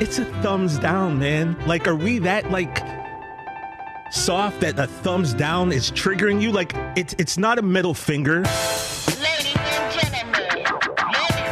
it's a thumbs down, man. Like, are we that like soft that a thumbs down is triggering you? Like, it's it's not a middle finger. Ladies and gentlemen,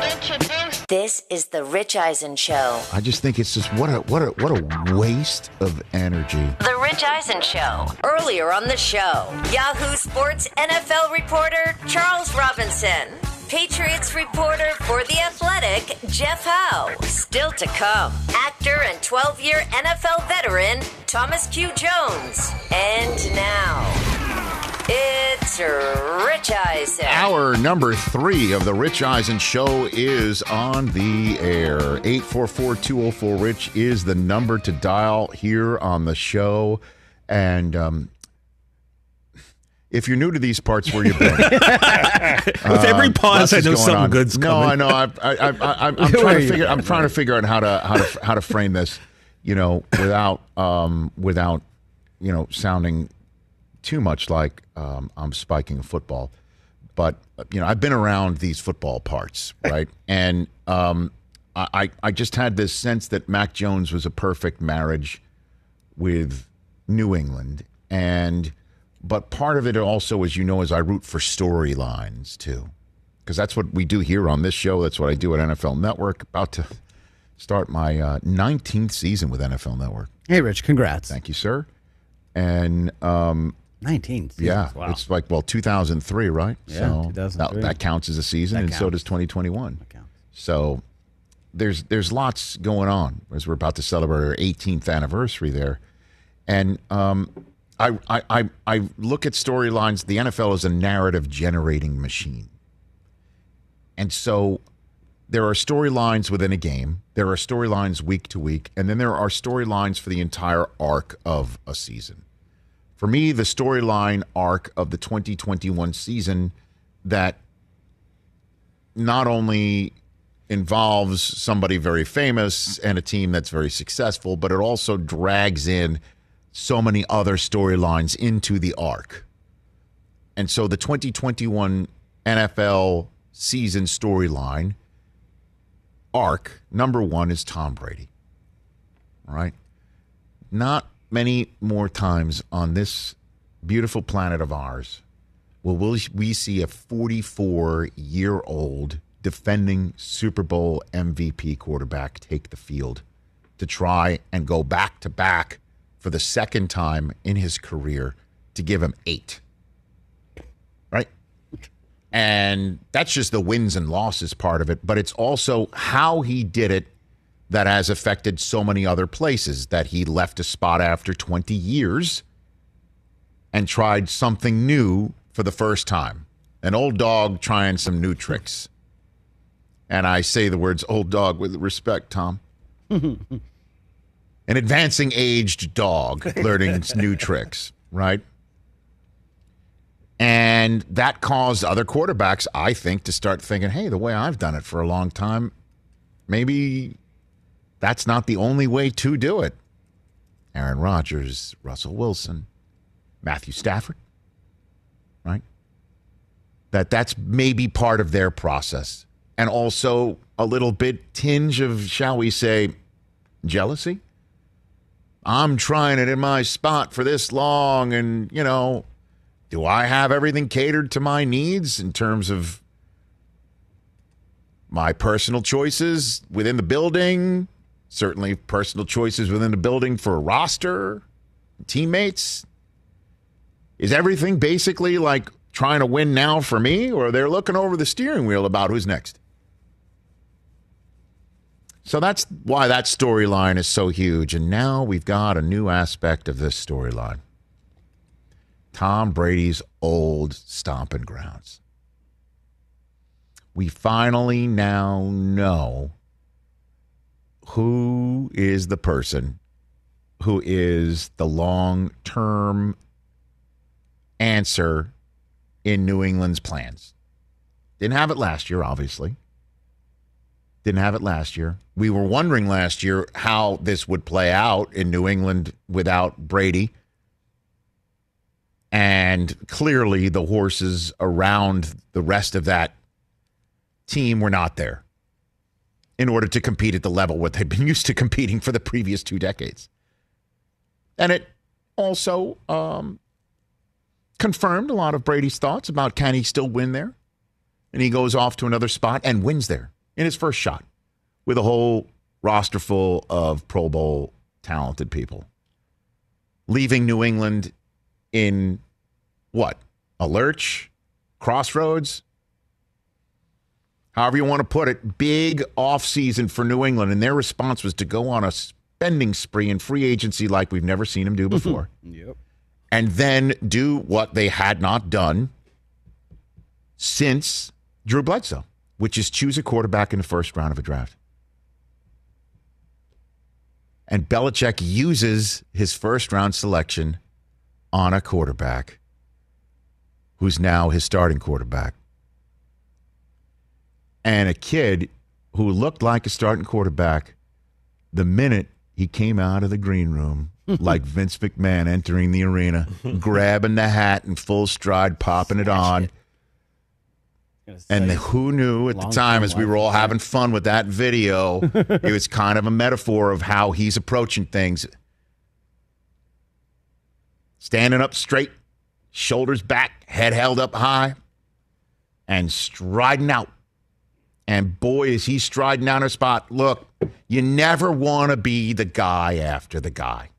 let's introduce This is the Rich Eisen Show. I just think it's just what a what a what a waste of energy. The Rich Eisen Show. Earlier on the show, Yahoo Sports NFL reporter Charles Robinson. Patriots reporter for The Athletic, Jeff Howe. Still to come, actor and 12 year NFL veteran, Thomas Q. Jones. And now, it's Rich Eisen. Hour number three of the Rich Eisen Show is on the air. 844-204-RICH is the number to dial here on the show. And um, if you're new to these parts, where you been? With every Um, pause, lots I is know going something on. good's no, coming. No, I know. I, I, I, I, I'm trying to figure. I'm trying to figure out how to how to how to frame this. You know, without um, without you know sounding too much like um, I'm spiking a football. But you know, I've been around these football parts, right? and um, I I I just had this sense that Mac Jones was a perfect marriage with New England, and but part of it also, as you know, is I root for storylines too, because that's what we do here on this show. That's what I do at NFL Network. About to start my uh, 19th season with NFL Network. Hey, Rich, congrats. Thank you, sir. And um, 19. seasons. yeah, Wow. it's like well, 2003, right? Yeah, so 2003. That, that counts as a season, That and so does 2021. That counts. So there's there's lots going on as we're about to celebrate our 18th anniversary there, and um, I, I I look at storylines. The NFL is a narrative generating machine, and so there are storylines within a game. There are storylines week to week, and then there are storylines for the entire arc of a season. For me, the storyline arc of the 2021 season that not only involves somebody very famous and a team that's very successful, but it also drags in so many other storylines into the arc. And so the 2021 NFL season storyline arc number one is Tom Brady. Right. Not many more times on this beautiful planet of ours will we we see a 44 year old defending Super Bowl MVP quarterback take the field to try and go back to back for the second time in his career to give him eight. Right? And that's just the wins and losses part of it, but it's also how he did it that has affected so many other places that he left a spot after 20 years and tried something new for the first time. An old dog trying some new tricks. And I say the words old dog with respect, Tom. An advancing aged dog learning new tricks, right? And that caused other quarterbacks, I think, to start thinking, hey, the way I've done it for a long time, maybe that's not the only way to do it. Aaron Rodgers, Russell Wilson, Matthew Stafford, right? That that's maybe part of their process. And also a little bit tinge of, shall we say, jealousy. I'm trying it in my spot for this long and, you know, do I have everything catered to my needs in terms of my personal choices within the building? Certainly personal choices within the building for a roster, teammates. Is everything basically like trying to win now for me, or they're looking over the steering wheel about who's next? So that's why that storyline is so huge. And now we've got a new aspect of this storyline Tom Brady's old stomping grounds. We finally now know who is the person who is the long term answer in New England's plans. Didn't have it last year, obviously. Didn't have it last year. We were wondering last year how this would play out in New England without Brady. And clearly, the horses around the rest of that team were not there in order to compete at the level what they've been used to competing for the previous two decades. And it also um, confirmed a lot of Brady's thoughts about can he still win there? And he goes off to another spot and wins there in his first shot with a whole roster full of Pro Bowl talented people. Leaving New England in what? A lurch? Crossroads? However you want to put it, big offseason for New England. And their response was to go on a spending spree in free agency like we've never seen them do mm-hmm. before. Yep. and then do what they had not done since Drew Bledsoe, which is choose a quarterback in the first round of a draft. And Belichick uses his first round selection on a quarterback who's now his starting quarterback. And a kid who looked like a starting quarterback the minute he came out of the green room, like Vince McMahon entering the arena, grabbing the hat in full stride, popping it on. And who knew at the time, as we were all having fun with that video, it was kind of a metaphor of how he's approaching things. Standing up straight, shoulders back, head held up high, and striding out. And boy, is he striding down a spot. Look, you never want to be the guy after the guy.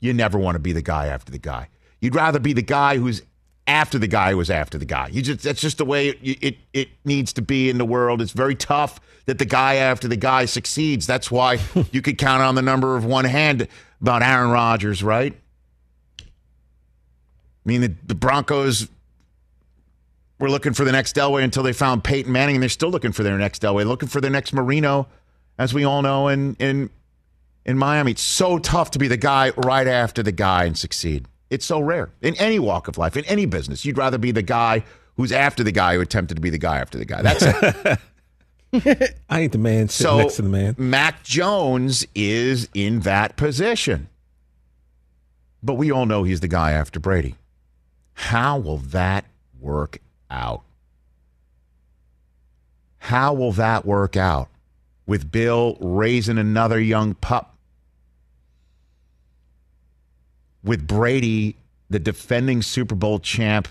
You never want to be the guy after the guy. You'd rather be the guy who's after the guy was after the guy. You just that's just the way it, it it needs to be in the world. It's very tough that the guy after the guy succeeds. That's why you could count on the number of one hand about Aaron Rodgers, right? I mean, the, the Broncos were looking for the next Elway until they found Peyton Manning, and they're still looking for their next Elway, looking for their next Marino, as we all know in in in Miami. It's so tough to be the guy right after the guy and succeed. It's so rare in any walk of life, in any business. You'd rather be the guy who's after the guy who attempted to be the guy after the guy. That's it. I ain't the man sitting so next to the man. Mac Jones is in that position. But we all know he's the guy after Brady. How will that work out? How will that work out with Bill raising another young pup? With Brady, the defending Super Bowl champ,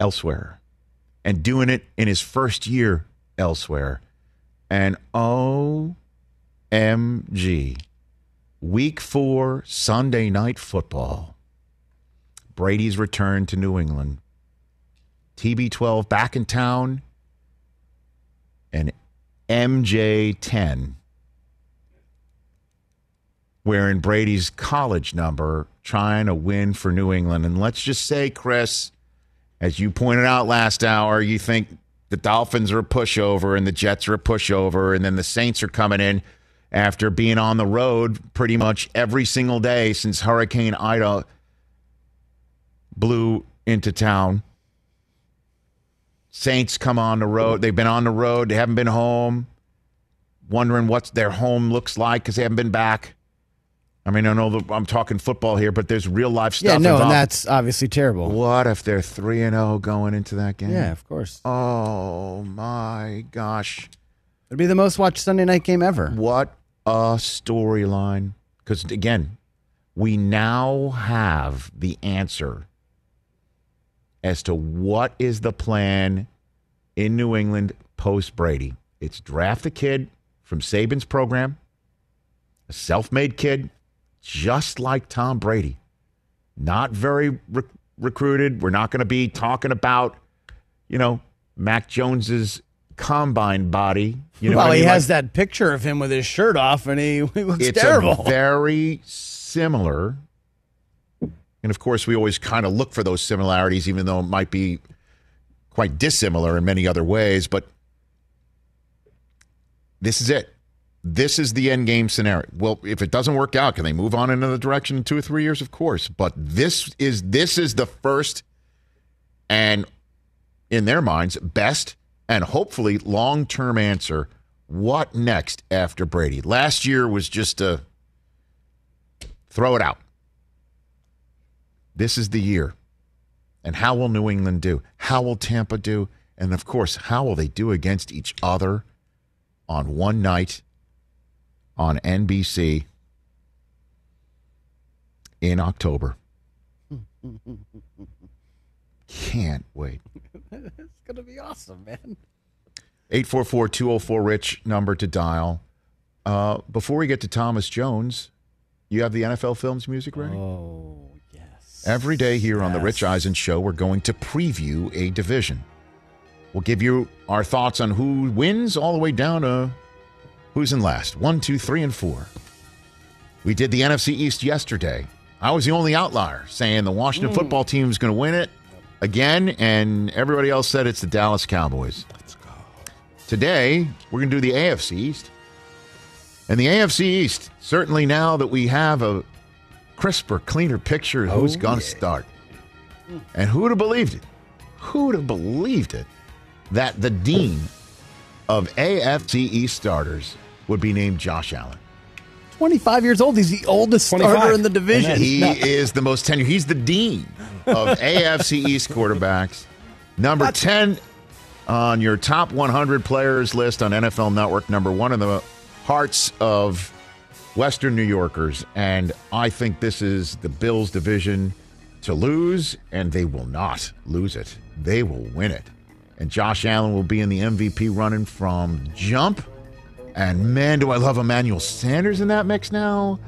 elsewhere and doing it in his first year elsewhere. And OMG, week four, Sunday night football. Brady's return to New England. TB12 back in town. And MJ10 wearing Brady's college number, trying to win for New England. And let's just say, Chris, as you pointed out last hour, you think the Dolphins are a pushover and the Jets are a pushover, and then the Saints are coming in after being on the road pretty much every single day since Hurricane Ida blew into town. Saints come on the road. They've been on the road. They haven't been home. Wondering what their home looks like because they haven't been back. I mean, I know that I'm talking football here, but there's real life stuff. Yeah, no, involved. and that's obviously terrible. What if they're three and zero going into that game? Yeah, of course. Oh my gosh! It'd be the most watched Sunday night game ever. What a storyline! Because again, we now have the answer as to what is the plan in New England post Brady. It's draft a kid from Saban's program, a self-made kid, just like Tom Brady. Not very re- recruited. We're not going to be talking about, you know, Mac Jones's combine body. You know, well, what I he mean? has Like, that picture of him with his shirt off, and he, he looks it's terrible. very similar. And of course, we always kind of look for those similarities, even though it might be quite dissimilar in many other ways. But this is it. This is the end game scenario. Well, if it doesn't work out, can they move on in another direction in two or three years? Of course. But this is this is the first and in their minds, best and hopefully long term answer. What next after Brady? Last year was just a throw it out. This is the year. And how will New England do? How will Tampa do? And of course, how will they do against each other? on one night on NBC in October. Can't wait. It's gonna be awesome, man. 844 204 Rich number to dial. Uh, before we get to Thomas Jones, you have the NFL Films music ready? Oh yes. Every day here on the Rich Eisen Show, we're going to preview a division. We'll give you our thoughts on who wins all the way down to who's in last. One, two, three, and four. We did the NFC East yesterday. I was the only outlier saying the Washington hmm. football team is going to win it again, and everybody else said it's the Dallas Cowboys. Let's go. Today, we're going to do the AFC East. And the AFC East, certainly now that we have a crisper, cleaner picture of oh, who's going to start. Hmm. And who'd have believed it? Who'd have believed it that the dean of AFC East starters would be named Josh Allen? 25 years old. He's the oldest 25. starter in the division. He is the most tenured. He's the dean of AFC East quarterbacks. Number 10 on your top 100 players list on NFL Network. Number one in the hearts of Western New Yorkers. And I think this is the Bills division to lose, and they will not lose it. They will win it. And Josh Allen will be in the MVP running from jump. And man, do I love Emmanuel Sanders in that mix now.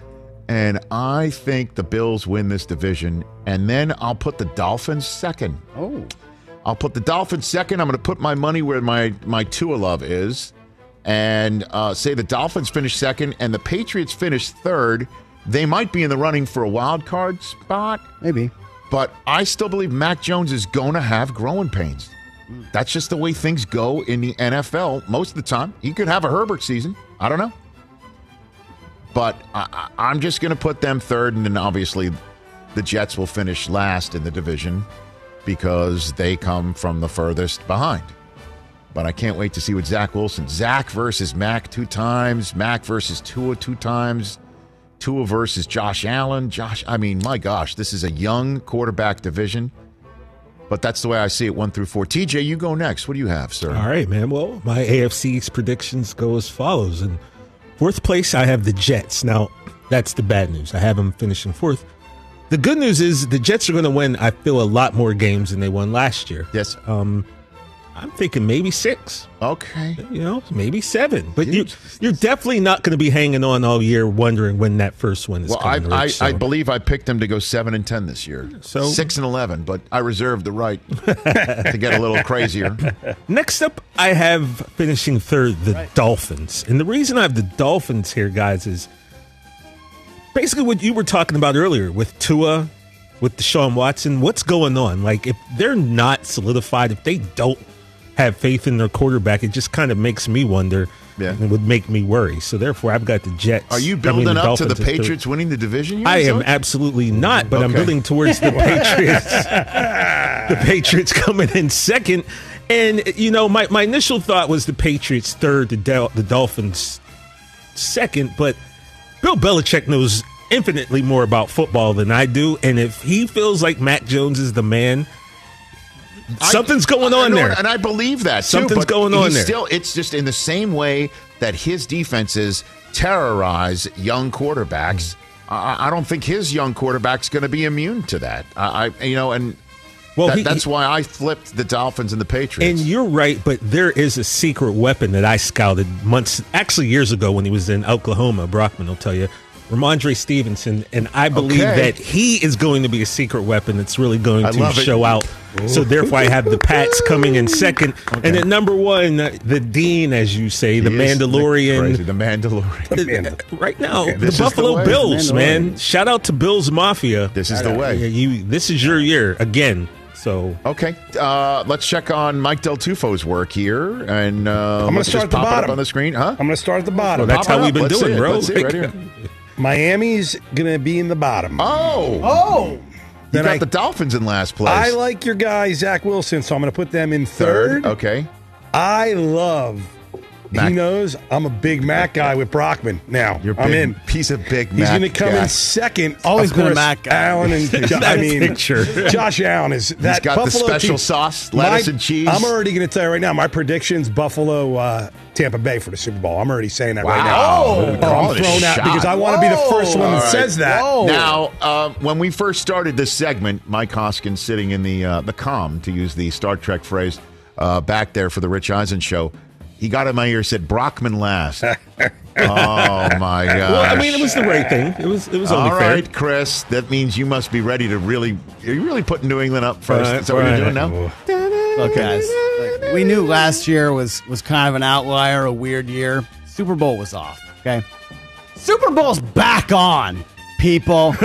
And I think the Bills win this division. And then I'll put the Dolphins second. Oh, I'll put the Dolphins second. I'm going to put my money where my, my Tua love is and uh, say the Dolphins finish second and the Patriots finish third. They might be in the running for a wild card spot, maybe. but I still believe Mac Jones is going to have growing pains. That's just the way things go in the NFL most of the time. He could have a Herbert season. I don't know. But I, I'm just going to put them third, and then obviously the Jets will finish last in the division because they come from the furthest behind. But I can't wait to see what Zach Wilson, Zach versus Mac two times, Mac versus Tua two times, Tua versus Josh Allen. Josh, I mean, my gosh, this is a young quarterback division. But that's the way I see it, one through four. TJ, you go next. What do you have, sir? All right, man. Well, my AFC East predictions go as follows. In fourth place, I have the Jets. Now, that's the bad news. I have them finishing fourth. The good news is the Jets are going to win, I feel, a lot more games than they won last year. Yes. Um, I'm thinking maybe six, Okay. you know, maybe seven. But you, you're definitely not going to be hanging on all year wondering when that first one is Well, I, coming. I, Rich, I so- believe I picked them to go seven and ten this year. So- six and eleven, but I reserve the right to get a little crazier. Next up, I have finishing third the Dolphins. And the reason I have the Dolphins here, guys, is basically what you were talking about earlier with Tua, with Deshaun Watson. What's going on? Like, if they're not solidified, if they don't have faith in their quarterback, it just kind of makes me wonder. Yeah. And would make me worry. So therefore, I've got the Jets. Are you I mean, building up to the. Patriots winning the division? here, I am absolutely not, but I'm building towards the Patriots. the Patriots coming in second. And, you know, my, my initial thought was the Patriots third, the, Del- the Dolphins second, but Bill Belichick knows infinitely more about football than I do. And if he feels like Mac Jones is the man, something's going on there. and I believe that too, Something's going on there. Still, it's just in the same way that his defenses terrorize young quarterbacks. I, I don't think his young quarterback's going to be immune to that. I, I you know, and well, that- he- that's why I flipped the Dolphins and the Patriots. And you're right, but there is a secret weapon that I scouted months, actually years ago when he was in Oklahoma. Brockman will tell you, Rhamondre Stevenson, and I believe Okay. that he is going to be a secret weapon that's really going I to love it. show out. So therefore, I have the Pats coming in second, and at number one, uh, the Dean, as you say, the He is crazy, Mandalorian. the Mandalorian. Uh, Right now, This the is the Buffalo. Bills, Mandalorian. man. Shout out to Bills Mafia. This is the way. You. This is your year again. So Okay, uh, let's check on Mike Del Tufo's work here, and uh, I'm gonna start just at the pop it up bottom. on the screen, huh? I'm going to start at the bottom. Well, that's Pop how we've been Let's doing, see it. bro. Let's see it right here. Miami's going to be in the bottom. Oh, Oh, you Then got I- the Dolphins in last place. I like your guy, Zach Wilson, so I'm going to put them in third. Okay. I love, Mac- he knows I'm a big Mac guy with Brockman now. You're I'm big in. piece of big. He's going to come guy. in second. Always Of been a Mac guy. Allen and Jo- I mean, picture. Josh Allen is that got the Buffalo special team- sauce, lettuce My- and cheese. I'm already going to tell you right now. My predictions: Buffalo uh, Tampa Bay for the Super Bowl. I'm already saying that right Wow. now. Ooh, I'm calling a thrown out because I want to be the first one that All right. says that. Whoa. Now, uh, when we first started this segment, Mike Hoskins sitting in the uh, the com, to use the Star Trek phrase, uh, back there for the Rich Eisen show, he got in my ear said Brockman last. oh my god! Well, I mean, it was the right thing. It was it was only All fair. Chris. That means you must be ready to really. Are you really putting New England up first? Right, Is that what you're right. doing now? Look, guys, look, we knew last year was was kind of an outlier, a weird year. Super Bowl was off. Okay, Super Bowl's back on, people.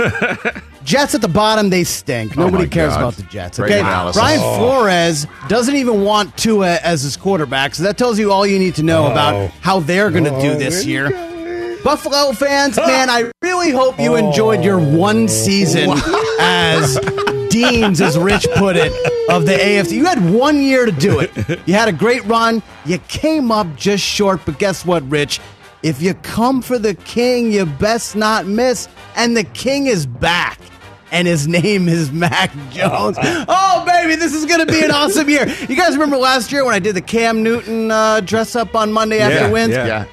Jets at the bottom, they stink. Oh Nobody cares God. about the Jets. Okay. Brian Oh. Flores doesn't even want Tua as his quarterback, so that tells you all you need to know Oh. about how they're going to do Oh, this year. Buffalo fans, man, I really hope you enjoyed your one season as Deans, as Rich put it, of the AFC. You had one year to do it. You had a great run. You came up just short, but guess what, Rich? If you come for the king, you best not miss. And the king is back. And his name is Mac Jones. Oh, baby, this is going to be an awesome year. You guys remember last year when I did the Cam Newton uh, dress up on Monday after Yeah, wins? yeah. Yeah.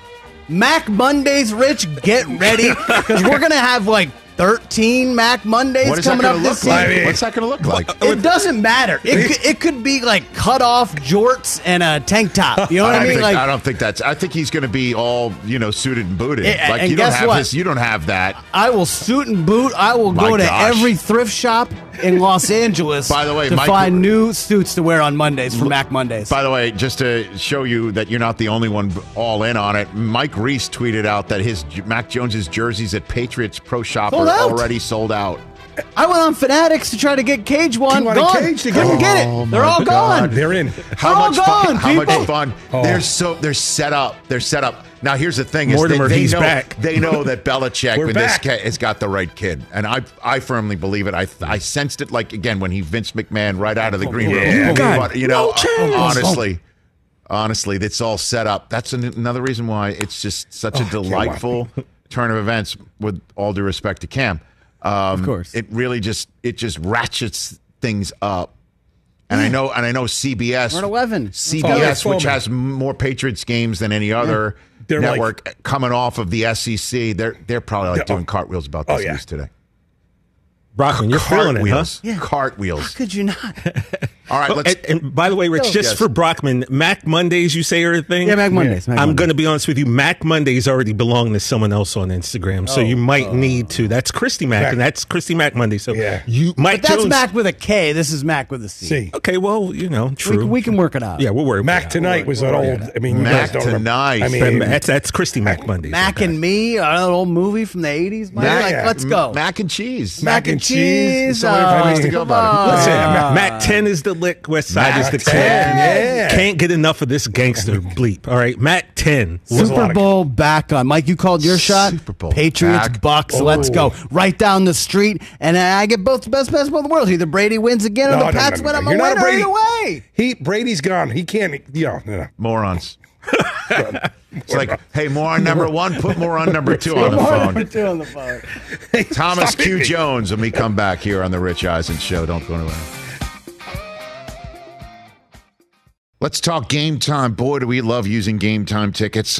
Mac Mondays, Rich, get ready because we're gonna have like 13 Mac Mondays What is that coming going up this look like? season. What's that going to look like? It doesn't matter. It could, it could be like cut off jorts and a tank top. You know what I, I, mean? think, like I don't think that's. I think he's going to be all you know, suited and booted. Yeah, like and you don't guess have what? this. You don't have that. I will suit and boot. I will My go to gosh. every thrift shop in Los Angeles. By the way, to Mike- find new suits to wear on Mondays for Mac Mondays. By the way, just to show you that you're not the only one all in on it, Mike Reiss tweeted out that his Mac Jones's jerseys at Patriots Pro Shop Sold are out. already sold out. I went on Fanatics to try to get Cage one. You wanted Gone. Cage to Couldn't go. get Oh it. They're my all God. gone. They're in. How They're all much gone, fun? How much people. fun? Oh. They're so they're set up. They're set up. Now here's the thing: is Mortimer, they, they he's know back. they know that Belichick We're with this kid has got the right kid, and I I firmly believe it. I I sensed it like again when he Vince McMahon right out of the green room. yeah. God. But, you know, No honestly. Honestly, it's all set up. That's an, another reason why it's just such a delightful turn of events. With all due respect to Cam, um, Of course. it really just it just ratchets things up. And I hmm. know, and I know CBS. We're at 11. CBS, Oh, which has more Patriots games than any other They're like- network, coming off of the SEC, they're they're probably like They're- doing cartwheels about Oh, this yeah. news today. Brockman, you're feeling it, huh? Cartwheels, Yeah. cartwheels. How Could you not? All right, Oh, let's. and, and by the way, Rich, oh, just Yes. for Brockman, Mac Mondays, you say are a thing. Yeah, Mac Mondays. Mac I'm Mondays. going to be honest with you. Mac Mondays already belong to someone else on Instagram, so you might oh. need to. That's Christy Mack, Mac. and that's Christy Mack Monday. So Yeah. you, Mike But that's Jones. Mac with a K. This is Mac with a C. See, Okay, well, you know, We, true. can- we can work it out. yeah, we'll worry. Mac about tonight was an old. I mean, you Mac guys don't remember- Tonight. I it. mean, That's that's Christy Mack Mondays. Mac and Me, an old movie from the 80s. Mike. Mac- like, let's go. Mac and cheese. Mac and cheese. So many ways to go about it. Listen, Mac, Mac 10 is the lick, West Side Mac is the 10, ten. yeah. Can't get enough of this gangster bleep. All right, Mac 10. Was a Super of- Bowl back on. Mike, you called your shot. Super Bowl Patriots, back. Bucks. Oh. Let's go. Oh. Right down the street. And I get both the best basketball in the world. Either Brady wins again or No, the no, no, Pats no, win. no. I'm a You're not a winner Brady. either way. He Brady's gone. He can't. You know, no, no. Morons. it's like, hey, more on number one, put more on number two on the Number phone. two on the phone. Thomas Q. Jones, when we come back here on the Rich Eisen Show. Don't go anywhere. Let's talk game time. Boy, do we love using game time tickets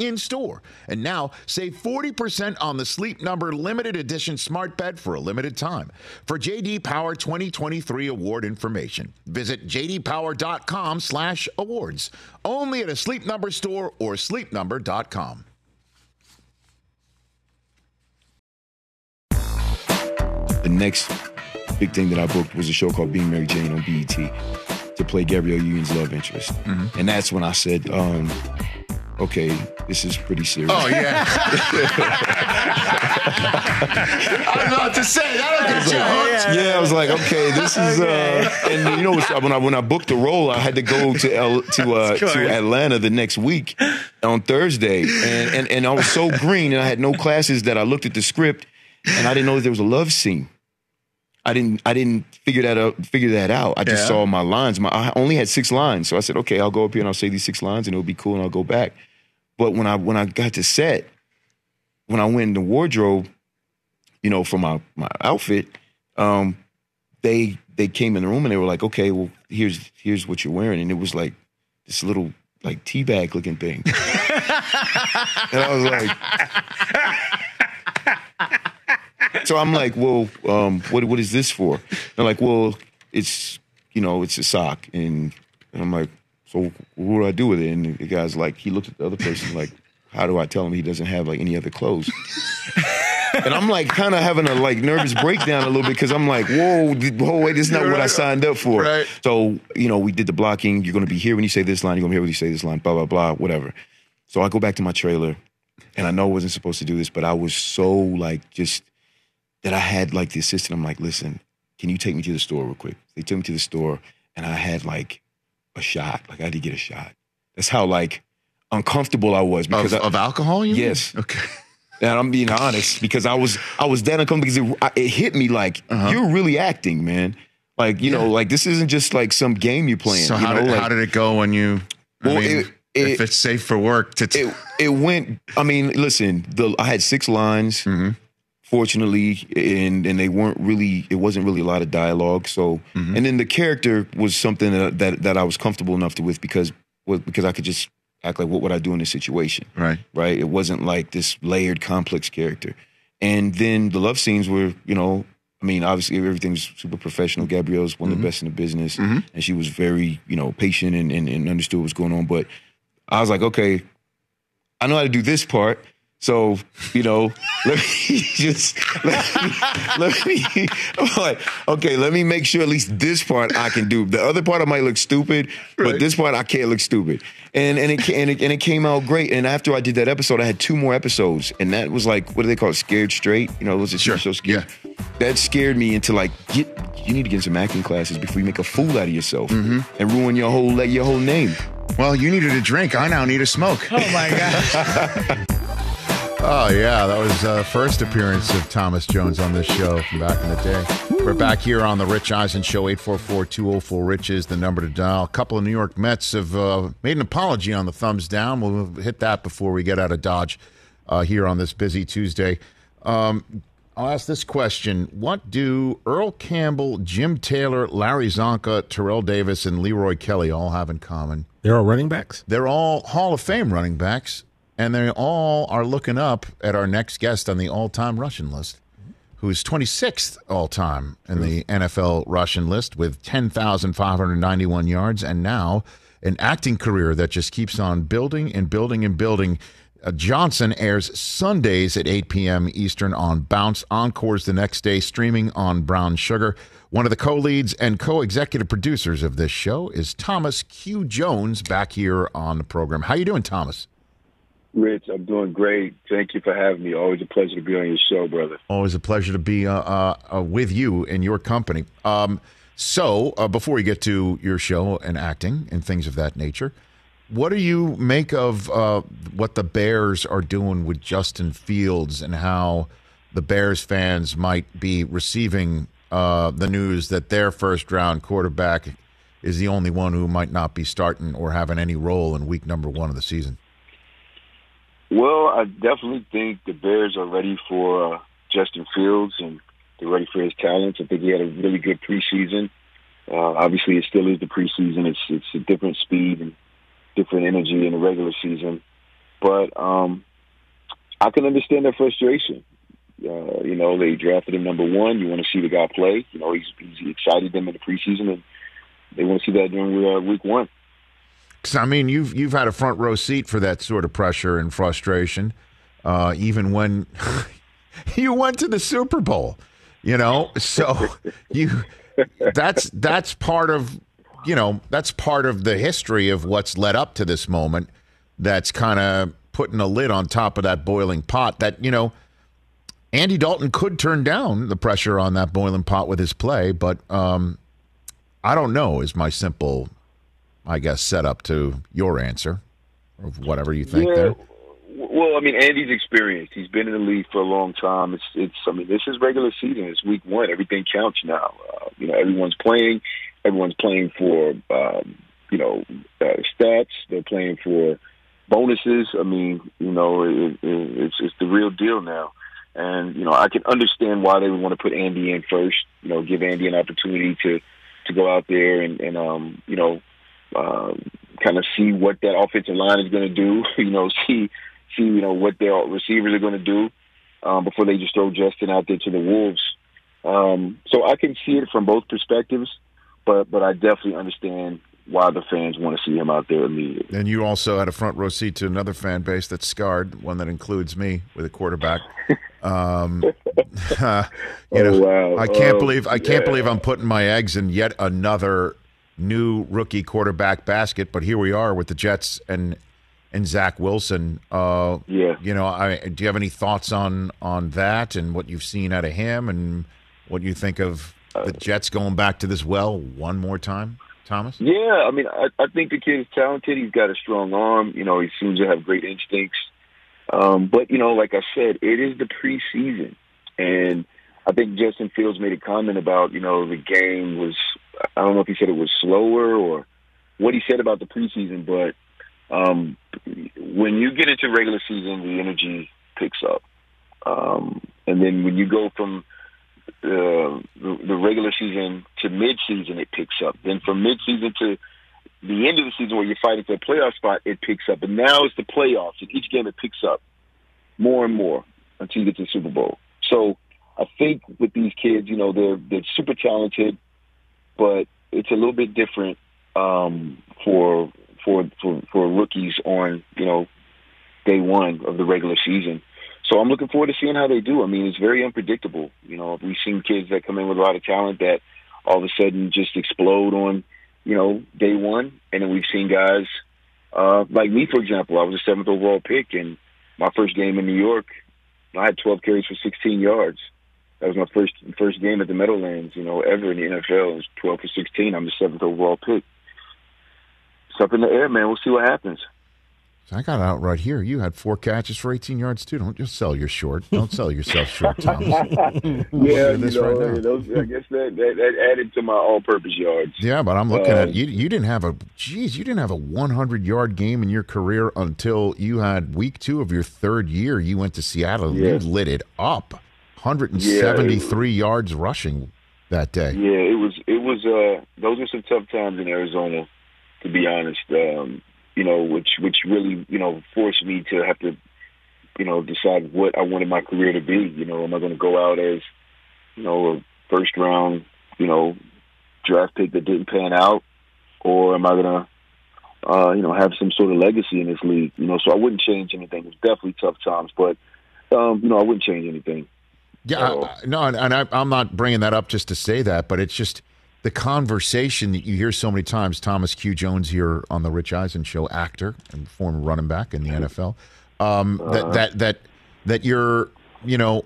in store. And now save 40% on the Sleep Number limited edition smart bed for a limited time. For JD Power 2023 award information, visit jdpower.com/awards. Only at a Sleep Number store or sleepnumber.com. The next big thing that I booked was a show called Being Mary Jane on BET to play Gabrielle Union's love interest. And that's when I said, um, okay, this is pretty serious. Oh yeah. I was about to say that'll get you hooked. Yeah, I was like, okay, this is. Uh, and you know, when I when I booked the role, I had to go to L, to uh, to Atlanta the next week on Thursday, and, and and I was so green, and I had no classes that I looked at the script, and I didn't know that there was a love scene. I didn't I didn't figure that out figure that out. I just Yeah. saw my lines. My I only had six lines, so I said, okay, I'll go up here and I'll say these six lines, and it'll be cool, and I'll go back. But when I when I got to set, when I went in the wardrobe, you know, for my my outfit, um, they they came in the room and they were like, okay, well, here's here's what you're wearing, and it was like this little like tea bag looking thing, and I was like, so I'm like, well, um, what what is this for? They're like, well, it's you know, it's a sock, and, and I'm like, so what do I do with it? And the guy's like, he looked at the other person like, how do I tell him he doesn't have like any other clothes? and I'm like kind of having a like nervous breakdown a little bit because I'm like, whoa, whoa, wait, this is not what I signed up for. Right. So you know, we did the blocking. You're going to be here when you say this line. You're going to be here when you say this line. Blah blah blah. Whatever. So I go back to my trailer, and I know I wasn't supposed to do this, but I was so like just that I had like the assistant. I'm like, listen, can you take me to the store real quick? They took me to the store, and I had like a shot. Like I had to get a shot. That's how like uncomfortable I was because Of, I, of alcohol, you mean? Yes. Okay. and I'm being honest because I was I was that uncomfortable because it, it hit me like Uh-huh. you're really acting, man. Like you know, like this isn't just like some game you're playing. So you how know, did like, how did it go when you? I Well, mean, it- if it- it's safe for work to. T- it it went. I mean, listen, the I had six lines. Mm-hmm. Fortunately, and and they weren't really. It wasn't really a lot of dialogue. So, Mm-hmm. and then the character was something that that, that I was comfortable enough to with because was because I could just act like what would I do in this situation. right. right? It wasn't like this layered, complex character. And then the love scenes were, you know, I mean, obviously everything's super professional. Gabrielle's one of the best in the business, and she was very, you know, patient and, and, and understood what's going on. But I was like, okay, I know how to do this part. So, you know, let me just let me, let me I'm like, okay, let me make sure at least this part I can do. The other part I might look stupid, but this part I can't look stupid. And and it, and it and it came out great. And after I did that episode, I had two more episodes, and that was like, what do they call it? Scared straight? You know, it was it Sure. so scared? Yeah. That scared me into like, get you need to get in some acting classes before you make a fool out of yourself mm-hmm. and ruin your whole like, your whole name. Well, you needed a drink. I now need a smoke. Oh my god. Oh yeah, that was uh, first appearance of Thomas Jones on this show from back in the day. We're back here on the Rich Eisen Show. 844-204 Rich is the number to dial. A couple of New York Mets have uh, made an apology on the thumbs down. We'll hit that before we get out of Dodge uh, here on this busy Tuesday. Um, I'll ask this question: What do Earl Campbell, Jim Taylor, Larry Csonka, Terrell Davis, and Leroy Kelly all have in common? They're all running backs. They're all Hall of Fame running backs, and they all are looking up at our next guest on the all-time rushing list, who's 26th all-time in the NFL rushing list with 10,591 yards, and now an acting career that just keeps on building and building and building. Uh, Johnson airs Sundays at 8 p.m. Eastern on Bounce. Encores the next day, streaming on Brown Sugar. One of the co-leads and co-executive producers of this show is Thomas Q. Jones, back here on the program. How you doing, Thomas? Rich, I'm doing great. Thank you for having me. Always a pleasure to be on your show, brother. Always a pleasure to be uh, uh, uh, with you in your company. Um, so, uh, before we get to your show and acting and things of that nature, what do you make of uh, what the Bears are doing with Justin Fields and how the Bears fans might be receiving uh, the news that their first round quarterback is the only one who might not be starting or having any role in week number one of the season? Well, I definitely think the Bears are ready for uh, Justin Fields and they're ready for his talents. I think he had a really good preseason. Uh, obviously, it still is the preseason. It's it's a different speed and different energy in the regular season, but um, I can understand their frustration. Uh, you know, they drafted him number one. You want to see the guy play. You know, he's, he's excited them in the preseason, and they want to see that during uh, week one. 'Cause, I mean, you've you've had a front row seat for that sort of pressure and frustration, uh, even when you went to the Super Bowl. You know, so you that's that's part of you know that's part of the history of what's led up to this moment. That's kind of putting a lid on top of that boiling pot. That you know, Andy Dalton could turn down the pressure on that boiling pot with his play, but um, I don't know. Is my simple I guess, set up to your answer of whatever you think yeah. there. Well, I mean, Andy's experienced. He's been in the league for a long time. It's, it's. I mean, this is regular season. It's week one. Everything counts now. Uh, you know, everyone's playing. Everyone's playing for, um, you know, uh, stats. They're playing for bonuses. I mean, you know, it, it, it's it's the real deal now. And you know, I can understand why they would want to put Andy in first. You know, give Andy an opportunity to to go out there and, and um, you know, um, kind of see what that offensive line is going to do. You know, see see you know what their receivers are going to do um, before they just throw Justin out there to the wolves. Um, so I can see it from both perspectives, but but I definitely understand why the fans want to see him out there immediately. And you also had a front row seat to another fan base that's scarred, one that includes me with a quarterback. Um, you know, Oh, wow. I can't Oh, believe I can't yeah. believe I'm putting my eggs in yet another new rookie quarterback basket. But here we are with the Jets and and Zach Wilson. Uh, Yeah. you know, I do you have any thoughts on on that and what you've seen out of him and what you think of the Jets going back to this well one more time, Thomas? Yeah, I mean, I, I think the kid is talented. He's got a strong arm. You know, he seems to have great instincts. Um, but you know, like I said, it is the preseason, and I think Justin Fields made a comment about you know the game was. I don't know if he said it was slower or what he said about the preseason, but um, when you get into regular season, the energy picks up, um, and then when you go from uh, the, the regular season to mid-season, it picks up. Then from mid-season to the end of the season, where you're fighting for a playoff spot, it picks up. And now it's the playoffs, and each game it picks up more and more until you get to the Super Bowl. So I think with these kids, you know, they're they're super talented, but it's a little bit different um, for for for for rookies on you know day one of the regular season. So I'm looking forward to seeing how they do. I mean, it's very unpredictable. You know, we've seen kids that come in with a lot of talent that all of a sudden just explode on, you know, day one, and then we've seen guys uh, like me, for example. I was a seventh overall pick, and my first game in New York, I had 12 carries for 16 yards. That was my first first game at the Meadowlands, you know, ever in the NFL. It was 12 for 16. I'm the seventh overall pick. It's up in the air, man. We'll see what happens. I got out right here. You had four catches for 18 yards too. Don't just sell your short. Don't sell yourself short, Thomas. Yeah, at you this know, right now. those, I guess that, that that added to my all-purpose yards. Yeah, but I'm looking Um, at you. You didn't have a geez. You didn't have a 100 yard game in your career until you had week two of your third year. You went to Seattle. And you lit it up. 173 yards rushing that day. Yeah, it was it was uh those were some tough times in Arizona, to be honest. Um, you know, which which really, you know, forced me to have to, you know, decide what I wanted my career to be. You know, am I gonna go out as, you know, a first round, you know, draft pick that didn't pan out, or am I gonna uh, you know, have some sort of legacy in this league? You know, so I wouldn't change anything. It was definitely tough times, but um, you know, I wouldn't change anything. Yeah, So- I- no, and and I, I'm not bringing that up just to say that, but it's just the conversation that you hear so many times. Thomas Q. Jones here on the Rich Eisen Show, actor and former running back in the NFL. Um, that that that that you're, you know,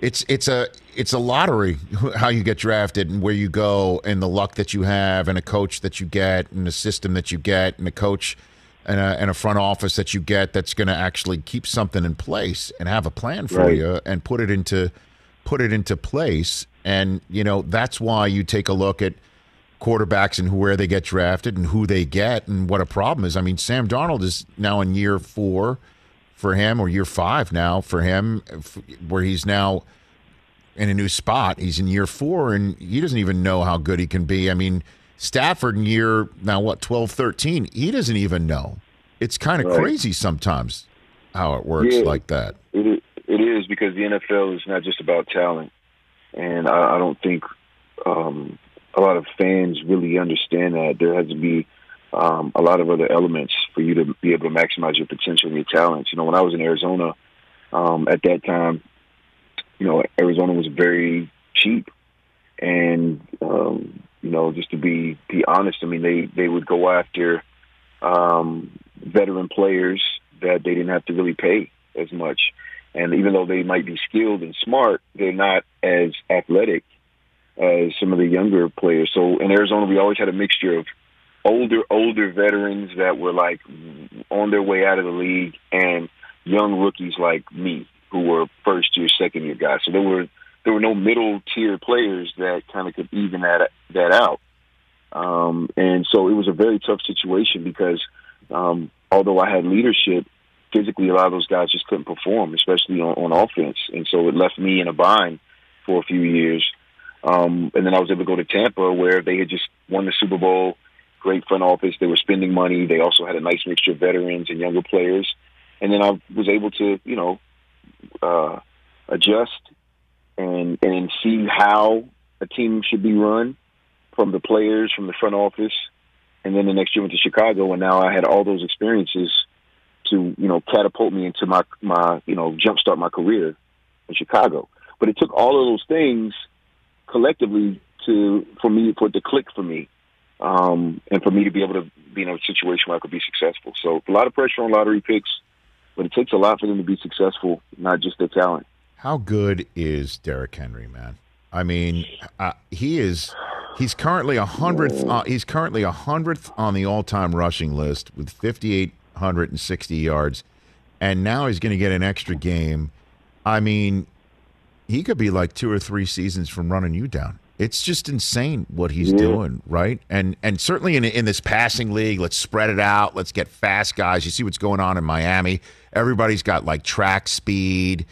it's it's a it's a lottery how you get drafted and where you go and the luck that you have and a coach that you get and a system that you get and a coach and a, and a front office that you get that's going to actually keep something in place and have a plan for Right. you and put it into put it into place. And you know that's why you take a look at quarterbacks and where they get drafted and who they get and what a problem is. I mean, Sam Darnold is now in year four for him or year five now for him, where he's now in a new spot. He's in year four and he doesn't even know how good he can be. I mean, Stafford in year now, what, 12, 13, he doesn't even know. It's kind of Right. crazy sometimes how it works Yeah. like that. It is, it is because the NFL is not just about talent, and I, I don't think um, a lot of fans really understand that there has to be um, a lot of other elements for you to be able to maximize your potential and your talents. You know, when I was in Arizona um, at that time, you know, Arizona was very cheap, and um, you know, just to be be honest, I mean, they they would go after um, veteran players that they didn't have to really pay as much. And even though they might be skilled and smart, they're not as athletic as some of the younger players. So in Arizona, we always had a mixture of older, older veterans that were like on their way out of the league and young rookies like me who were first year, second year guys. So there were there were no middle tier players that kind of could even that that out. Um, and so it was a very tough situation because um, although I had leadership, physically a lot of those guys just couldn't perform, especially on, on offense. And so it left me in a bind for a few years. Um, and then I was able to go to Tampa where they had just won the Super Bowl, great front office. They were spending money. They also had a nice mixture of veterans and younger players. And then I was able to, you know, uh, adjust and and see how a team should be run from the players, from the front office. And then the next year went to Chicago, and now I had all those experiences to you know catapult me into my my you know jumpstart my career in Chicago. But it took all of those things collectively to for me for it to click for me, um, and for me to be able to be in a situation where I could be successful. So a lot of pressure on lottery picks, but it takes a lot for them to be successful, not just their talent. How good is Derrick Henry, man? I mean, uh, he is. He's currently a hundredth. Uh, he's currently a hundredth on the all-time rushing list with fifty-eight hundred and sixty yards, and now he's going to get an extra game. I mean, he could be like two or three seasons from running you down. It's just insane what he's doing, right? And and certainly in in this passing league, let's spread it out. Let's get fast guys. You see what's going on in Miami. Everybody's got like track speed,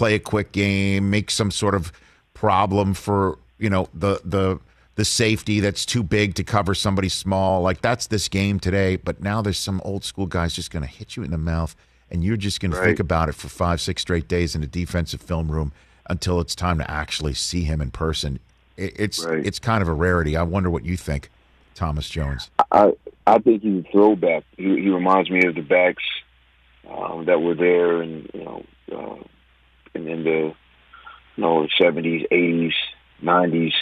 play a quick game, make some sort of problem for you know the the the safety that's too big to cover somebody small. Like that's this game today. But now there's some old school guys just going to hit you in the mouth, and you're just going to think about it for five, six straight days in a defensive film room until it's time to actually see him in person. It, it's Right. it's kind of a rarity. I wonder what you think, Thomas Jones. I I think he's a throwback. He, he reminds me of the backs um, that were there, and you know, uh, and in the you know seventies, eighties, nineties,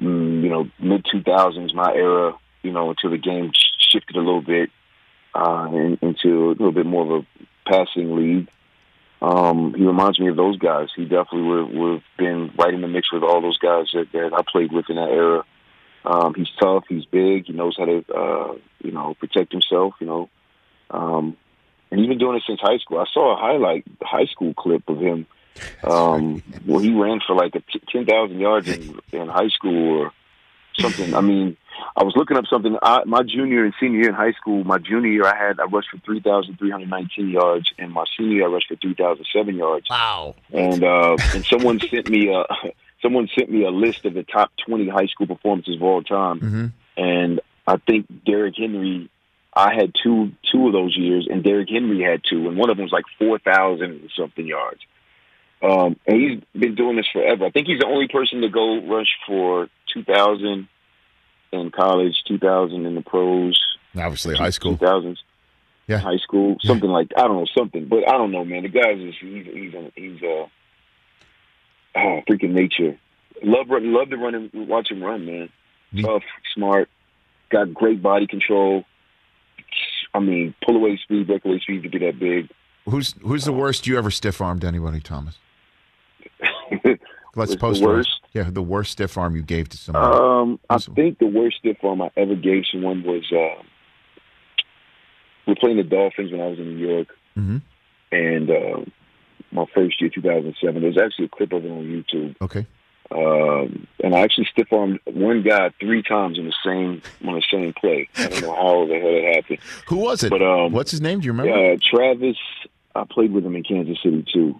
mm, you know, mid two thousands, my era. You know, until the game shifted a little bit uh, in, into a little bit more of a passing league. Um, he reminds me of those guys. He definitely would would have been right in the mix with all those guys that, that I played with in that era. Um, he's tough. He's big. He knows how to, uh, you know, protect himself. You know, um, and he's been doing it since high school. I saw a highlight high school clip of him um, where he ran for like a t- ten thousand yards in, in high school or something. I mean, I was looking up something. I, my junior and senior year in high school, my junior year, I had I rushed for three thousand three hundred nineteen yards, and my senior year, I rushed for three thousand seven yards. Wow. And uh, and someone sent me a someone sent me a list of the top twenty high school performances of all time, hmm and I think Derrick Henry. I had two two of those years, and Derrick Henry had two, and one of them was like four thousand something yards. Um, and he's been doing this forever. I think he's the only person to go rush for two thousand in college, two thousand in the pros, Obviously, high school. two thousands, Yeah. high school, something like I don't know something, but I don't know, man. The guy's is he's he's a, he's a oh, freaking nature. Love love to run and watch him run, man. Tough, smart, got great body control. I mean, pull away speed, breakaway speed to get that big. Who's who's the worst you ever stiff armed anybody, Thomas? Let's the post it. worst? Yeah, the worst stiff arm you gave to somebody. Um, I think the worst stiff arm I ever gave someone was uh, we were playing the Dolphins when I was in New York, Mhm. and uh, my first year, 2007. There's actually a clip of it on YouTube. Okay. Um, and I actually stiff armed one guy three times in the same on the same play. I don't know how the hell it happened. Who was it? But, um, What's his name? Do you remember? Uh, Travis, I played with him in Kansas City too.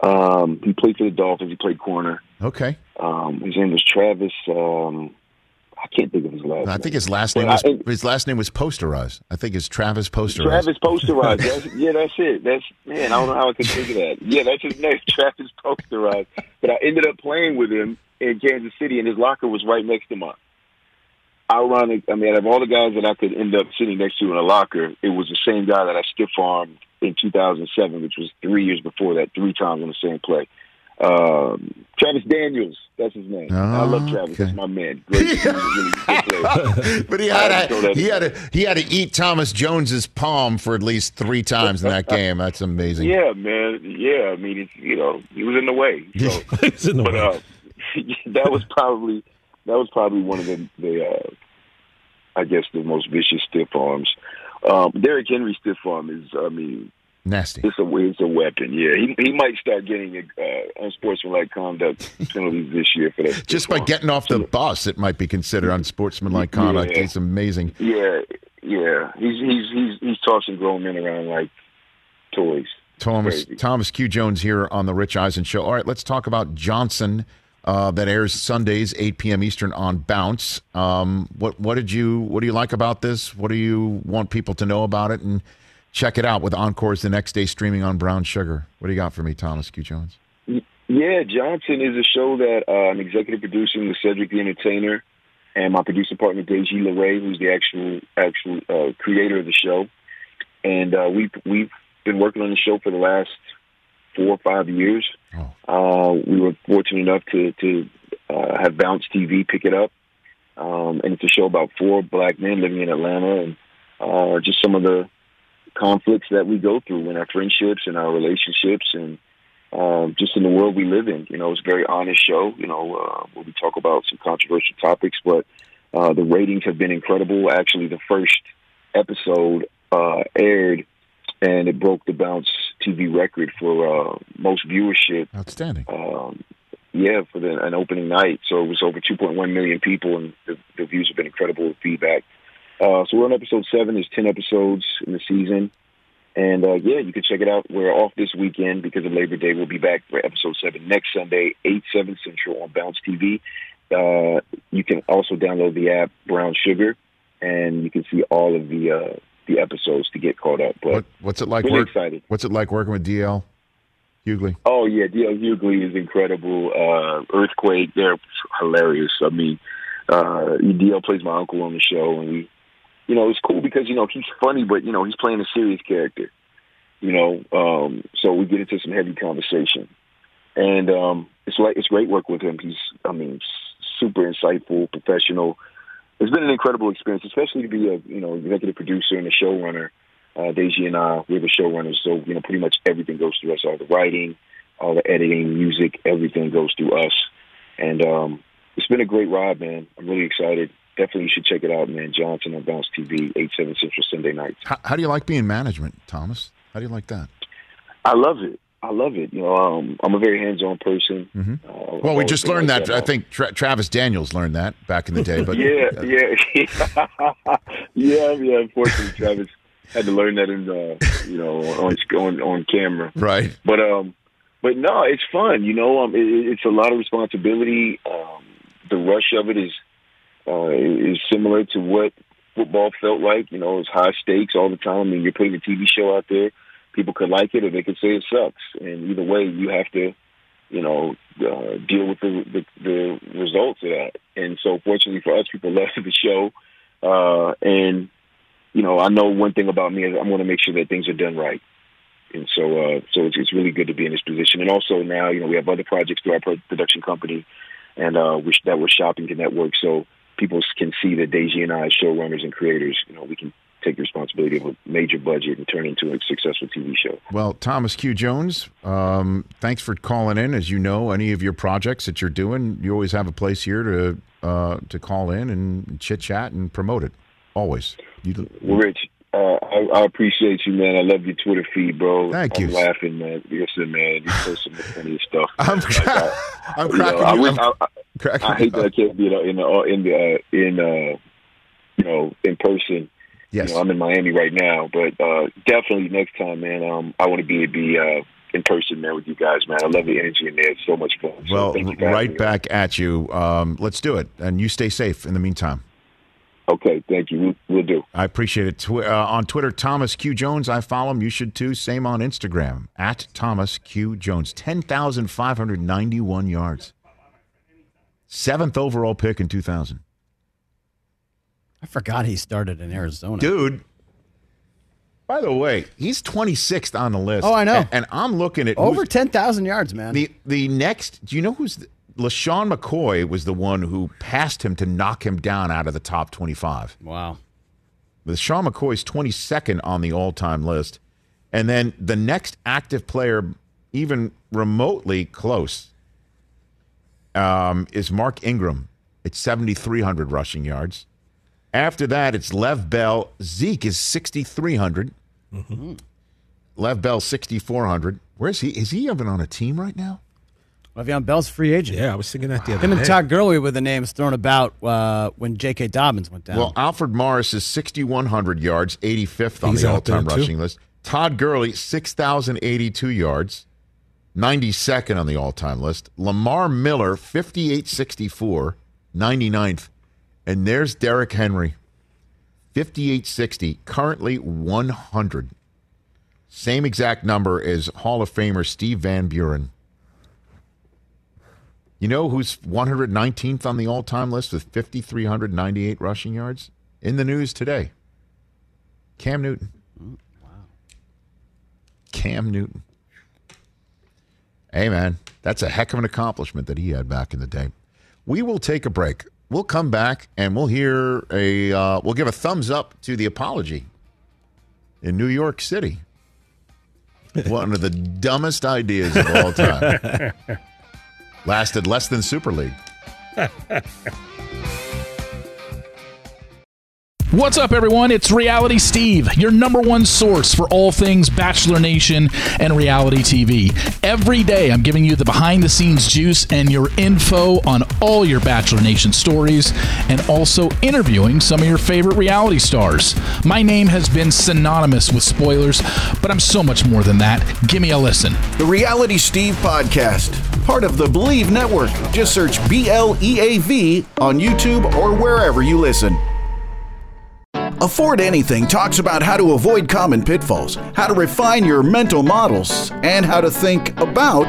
Um, he played for the Dolphins. He played corner. okay. Um, his name was Travis. I can't think of his last. I name. think his last But name was I- his last name was Posterized. I think it's Travis Posterized. Travis Posterized. That's, yeah, that's it. That's man. I don't know how I could think of that. Yeah, that's his name, Travis Posterized. But I ended up playing with him in Kansas City, and his locker was right next to mine. Ironic. I mean, out of all the guys that I could end up sitting next to in a locker, it was the same guy that I stiff armed in 2007, which was three years before that, three times on the same play. Um, Travis Daniels, that's his name. I love Travis. Okay. That's my man. Great, really good but he had had to throw to, that he had to he had to eat Thomas Jones's palm for at least three times in that game. That's amazing. Yeah, man. Yeah, I mean, it's, you know, he was in the way. So, He's in the but way. uh, that was probably that was probably one of the, the uh, I guess, the most vicious stiff arms. Um, Derrick Henry stiff arm is, I mean, Nasty. it's a it's a weapon. Yeah, he he might start getting uh, unsportsmanlike conduct penalties this year for that. Just by getting off the bus, it might be considered unsportsmanlike conduct. Yeah. It's amazing. Yeah, yeah. He's he's he's he's tossing grown men around like toys. Thomas Crazy. Thomas Q Jones here on the Rich Eisen Show. All right, let's talk about Johnson. Uh, that airs Sundays, 8 p.m. Eastern on Bounce. Um, what what did you what do you like about this? What do you want people to know about it? And check it out with encores the next day streaming on Brown Sugar. What do you got for me, Thomas Q Jones? Yeah, Johnson is a show that uh, I'm executive producing with Cedric the Entertainer and my producer partner Deji LaRay, who's the actual actual uh, creator of the show. And uh, we've we've been working on the show for the last four or five years. Uh, we were fortunate enough to to uh, have Bounce TV pick it up, um, and it's a show about four black men living in Atlanta and uh, just some of the conflicts that we go through in our friendships and our relationships and um, just in the world we live in. You know, it's a very honest show. You know, uh, where we talk about some controversial topics, but uh, the ratings have been incredible. Actually, the first episode uh, aired, and it broke the Bounce TV record for uh, most viewership. Outstanding. Um, yeah, for the, an opening night. So it was over 2.1 million people, and the, the views have been incredible with feedback. Uh, so we're on episode seven. There's 10 episodes in the season. And uh, yeah, you can check it out. We're off this weekend because of Labor Day. We'll be back for episode seven next Sunday, 8, 7 Central on Bounce TV. Uh, you can also download the app Brown Sugar, and you can see all of the uh, the episodes to get caught up. But What, what's it like? really work- excited. What's it like working with DL Hughley? Oh yeah, D.L. Hughley is incredible. Uh, Earthquake, they're hilarious. I mean, uh, D.L. plays my uncle on the show, and we, you know, it's cool because you know he's funny, but you know he's playing a serious character. You know, um, so we get into some heavy conversation, and um, it's like it's great work with him. He's, I mean, super insightful, professional. It's been an incredible experience, especially to be a you know executive producer and a showrunner. Uh, Deji and I, we're the showrunners, so you know pretty much everything goes through us. All the writing, all the editing, music, everything goes through us. And um, it's been a great ride, man. I'm really excited. Definitely, you should check it out, man. Johnson on Bounce TV, eight seven Central Sunday nights. How, how do you like being management, Thomas? How do you like that? I love it. I love it. You know, um, I'm a very hands-on person. Uh, Mm-hmm. Well, we just learned like that. I think Tra- Travis Daniels learned that back in the day. But yeah, yeah, yeah, yeah. Unfortunately, Travis had to learn that in uh, you know on on on camera. right. But um, but no, it's fun. You know, um, it, it's a lot of responsibility. Um, the rush of it is uh, is similar to what football felt like. You know, it's high stakes all the time. Mean, you're putting a TV show out there. People could like it, or they could say it sucks. And either way, you have to, you know, uh, deal with the, the the results of that. And so, fortunately for us, people love the show. Uh, and you know, I know one thing about me is I'm going to make sure that things are done right. And so, uh, so it's, it's really good to be in this position. And also now, you know, we have other projects through our pro- production company, and uh, which that we're shopping to network, so people can see that Deji and I, as showrunners and creators, you know, we can take the responsibility of a major budget and turn it into a successful TV show. Well, Thomas Q. Jones, um, thanks for calling in. As you know, any of your projects that you're doing, you always have a place here to uh, to call in and chit chat and promote it. Always. You, Well, Rich, Uh, I, I appreciate you, man. I love your Twitter feed, bro. Thank I'm you. laughing, man. Listen, man, you post some funny stuff. I'm, Like, I- I'm you know, cracking I, wish, I'm I, cracking I hate you that I can't be in the in the, in the uh, in uh, you know in person. Yes. You know, I'm in Miami right now, but uh, definitely next time, man. Um, I want to be be uh, in person, man, with you guys, man. I love the energy in there. It's so much fun. So Well, you right back at you. Um, let's do it, and you stay safe in the meantime. Okay, thank you. We'll, we'll do. I appreciate it. Twi- uh, on Twitter, Thomas Q Jones. I follow him. You should too. Same on Instagram at Thomas Q Jones. Ten thousand five hundred ninety-one yards. Seventh overall pick in two thousand. I forgot he started in Arizona. Dude. By the way, he's twenty-sixth on the list. Oh, I know. And, and I'm looking at Over who's- 10,000 yards, man. the the next. Do you know who's the, LeSean McCoy was the one who passed him to knock him down out of the top twenty-five. wow. With Sean McCoy's 22nd on the all time list. And then the next active player, even remotely close, um, is Mark Ingram at 7,300 rushing yards. After that, it's Le'Veon Bell. Zeke is 6,300. Le'Veon Bell, 6,400. Where's he? Is he even on a team right now? Le'Veon Bell's free agent. Yeah, I was thinking that the other Him and. Todd Gurley were the names thrown about uh, when J.K. Dobbins went down. Well, Alfred Morris is 6,100 yards, 85th on He's the all time rushing list. Todd Gurley, 6,082 yards, 92nd on the all time list. Lamar Miller, 5864, 99th. And there's Derrick Henry, 5860, currently 100. Same exact number as Hall of Famer Steve Van Buren. You know who's 119th on the all time list with 5,398 rushing yards? In the news today. Cam Newton. Wow. Cam Newton. Hey, man, that's a heck of an accomplishment that he had back in the day. We will take a break. We'll come back and we'll hear a, uh, we'll give a thumbs up to the apology in New York City. One of the dumbest ideas of all time. Lasted less than Super League. What's up, everyone? It's Reality Steve, your number one source for all things Bachelor Nation and reality TV. Every day, I'm giving you the behind the scenes juice and your info on all your Bachelor Nation stories and also interviewing some of your favorite reality stars. My name has been synonymous with spoilers, but I'm so much more than that. Give me a listen. The Reality Steve Podcast, part of the Believe Network. Just search B L E A V on YouTube or wherever you listen. Afford Anything talks about how to avoid common pitfalls, how to refine your mental models, and how to think about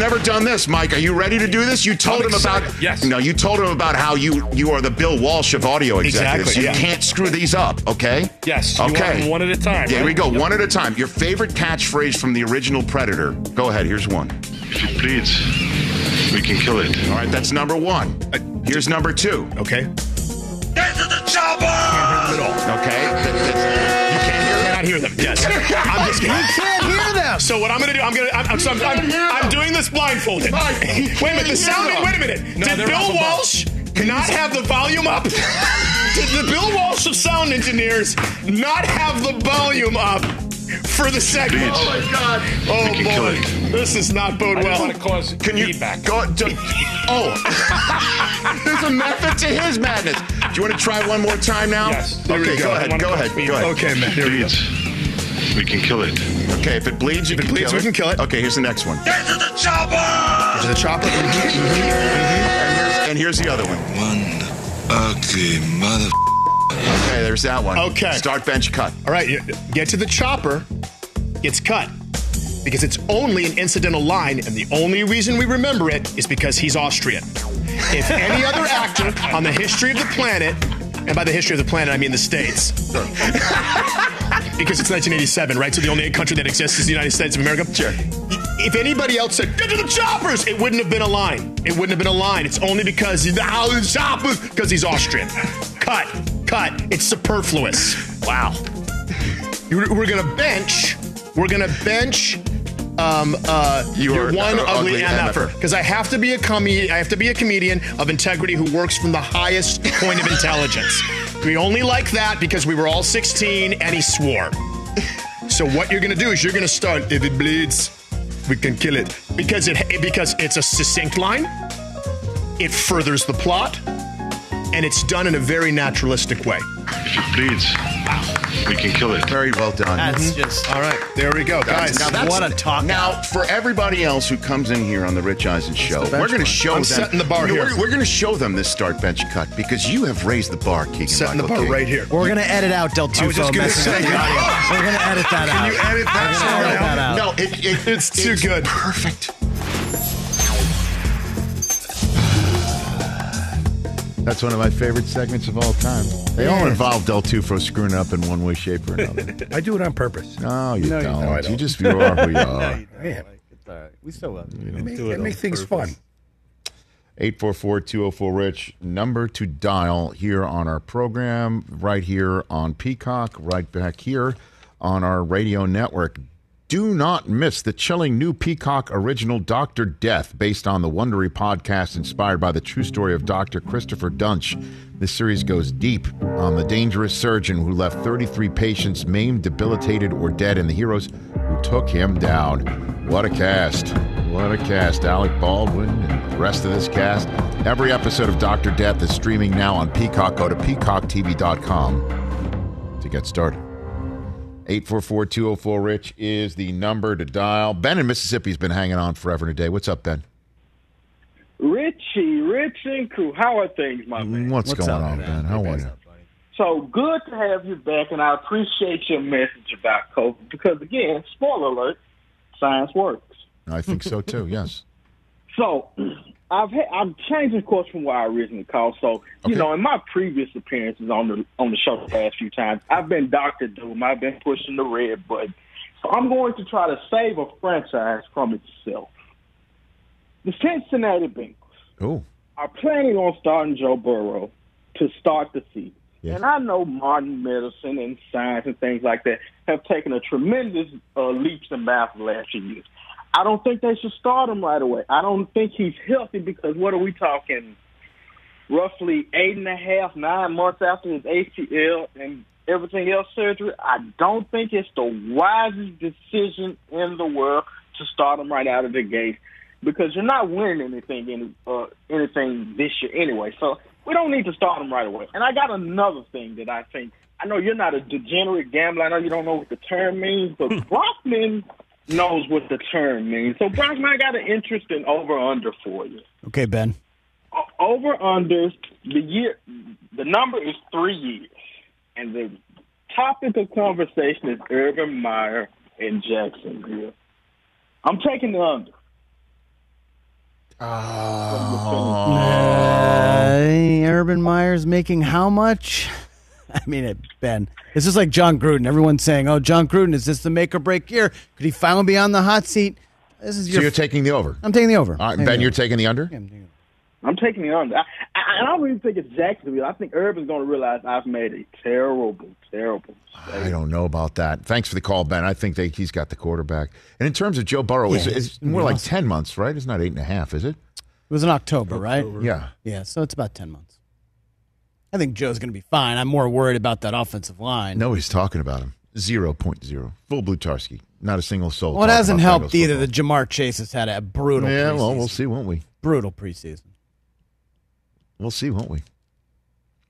Never done this, Mike. Are you ready to do this? You told I'm him about. Yes. No, you told him about how you you are the Bill Walsh of audio executives. Exactly, You yeah. can't screw these up, okay? Yes, you want Okay. them one at a time, There right? we go, Yep. one at a time. Your favorite catchphrase from the original Predator. Go ahead. Here's one. If it bleeds, we can kill it. All right, that's number one. Here's number two. Okay. Get to the chopper! Okay. That- that's- you can't hear? Cannot hear them. Yes. I'm just kidding. Can't hear them. So what I'm gonna do? I'm gonna. I'm. I'm, so I'm, I'm, I'm doing this blindfolded. Wait a minute. The sound. Wait a minute. No, Did they're Bill up. Walsh not have the volume up? Did the Bill Walsh of sound engineers not have the volume up for the segment? Oh my God! Oh We can kill boy, it. this is not bode I well. just want to cause Can you feedback. go? Do, oh, there's a method to his madness. Do you want to try one more time now? Yes, there we Okay, go. go ahead. Go ahead. Go ahead. Okay, man. Here we go. We can kill it. Okay, if it bleeds, you If it can bleeds, kill we can kill it. Okay, here's the next one. Get to the chopper! To the chopper. Mm-hmm, mm-hmm, mm-hmm. And here's the other one. One ugly mother. Okay, there's that one. Okay. Start bench cut. All right, you- get to the chopper. It's cut because it's only an incidental line, and the only reason we remember it is because he's Austrian. If any other actor on the history of the planet, and by the history of the planet I mean the states, because it's 1987, right? So the only country that exists is the United States of America. Sure. If anybody else said, get to the choppers, it wouldn't have been a line. It wouldn't have been a line. It's only because he's the choppers, because he's Austrian. Cut, cut. It's superfluous. Wow. We're going to bench, we're going to bench um, uh, Your, your one uh, ugly, ugly MFer. Because I have to be a comedian. I have to be a comedian of integrity who works from the highest point of intelligence. We only like that because we were all 16 and he swore. So what you're gonna do is you're gonna start. If it bleeds, we can kill it because it because it's a succinct line. It furthers the plot, and it's done in a very naturalistic way. If it bleeds, we can kill it. Very well done. That's mm-hmm. just All right, there we go, That's- guys. now that's- what a talk Now, out. for everybody else who comes in here on the Rich Eisen show, we're going to one. show I'm them. setting the bar No, here. We're, we're going to show them this start bench cut because you have raised the bar, Keegan. Setting the bar Key. right here. We're gonna edit out Del I was just gonna messing say- up the audio. We're gonna edit that out. Can you edit that We're gonna part edit that out. No, it, it, It's too good. Perfect. That's one of my favorite segments of all time. They all Yeah. involve Del Tufo screwing up in one way, shape, or another. I do it on purpose. No, you No, you- don't. no, I You don't. just you are who you are. Man, We still love you. make, do it on make things fun. 844-204-RICH, number to dial here on our program, right here on Peacock, right back here on our radio network. Do not miss the chilling new Peacock original Dr. Death, based on the Wondery podcast inspired by the true story of Dr. Christopher Duntsch. This series goes deep on the dangerous surgeon who left 33 patients maimed, debilitated, or dead, and the heroes who took him down. What a cast. What a cast. Alec Baldwin and the rest of this cast. Every episode of Dr. Death is streaming now on Peacock. Go to peacocktv.com to get started. 844-204-RICH is the number to dial. Ben in Mississippi has been hanging on forever and a day. What's up, Ben? Richie, Rich and crew, how are things, my man? What's, What's going up, on. Ben? How are you? So good to have you back, and I appreciate your message about COVID because, again, spoiler alert, science works. I think so too, yes. So I've had, I've changed of course from where I originally called. So you Okay. know, in my previous appearances on the on the show the past few times, I've been Doctor Doom. I've been pushing the red button. So I'm going to try to save a franchise from itself. The Cincinnati Bengals Oh, are planning on starting Joe Burrow to start the season. Yes. And I know modern medicine and science and things like that have taken a tremendous uh, leaps and bounds the last few years. I don't think they should start him right away. I don't think he's healthy because what are we talking? Roughly eight and a half, nine months after his ACL and everything else surgery. I don't think it's the wisest decision in the world to start him right out of the gate because you're not winning anything in uh, anything this year anyway. So we don't need to start him right away. And I got another thing that I think. I know you're not a degenerate gambler. I know you don't know what the term means, but Brockman knows what the term means. So Brockman, I got an interesting over under for you. Okay, Ben. Over under the year, the number is three years, and the topic of conversation is Urban Meyer in Jacksonville. I'm taking the under. Uh, Urban Meyer's making how much? I mean, it, Ben, it's just like John Gruden. Everyone's saying, "Oh, John Gruden, is this the make or break year? Could he finally be on the hot seat?" This is so you're taking the over. I'm taking the over. All right, Taking Ben, you're over. taking the under? I'm taking the under. I, I, I don't really think it's Jacksonville. I think Urban's going to realize I've made a terrible, terrible. I don't know about that. Thanks for the call, Ben. I think they, he's got the quarterback. And in terms of Joe Burrow, it's, Yeah, it's it's more like 10 months, right? It's not eight and a half, is it? It was in October, right? Yeah. Yeah, so it's about ten months. I think Joe's going to be fine. I'm more worried about that offensive line. Nobody's talking about him. 0.0. Full Blutarski. Not a single soul. well, it hasn't helped either. football. The Ja'Marr Chase has had a brutal. Yeah, well, we'll see, won't we? Brutal preseason. We'll see, won't we?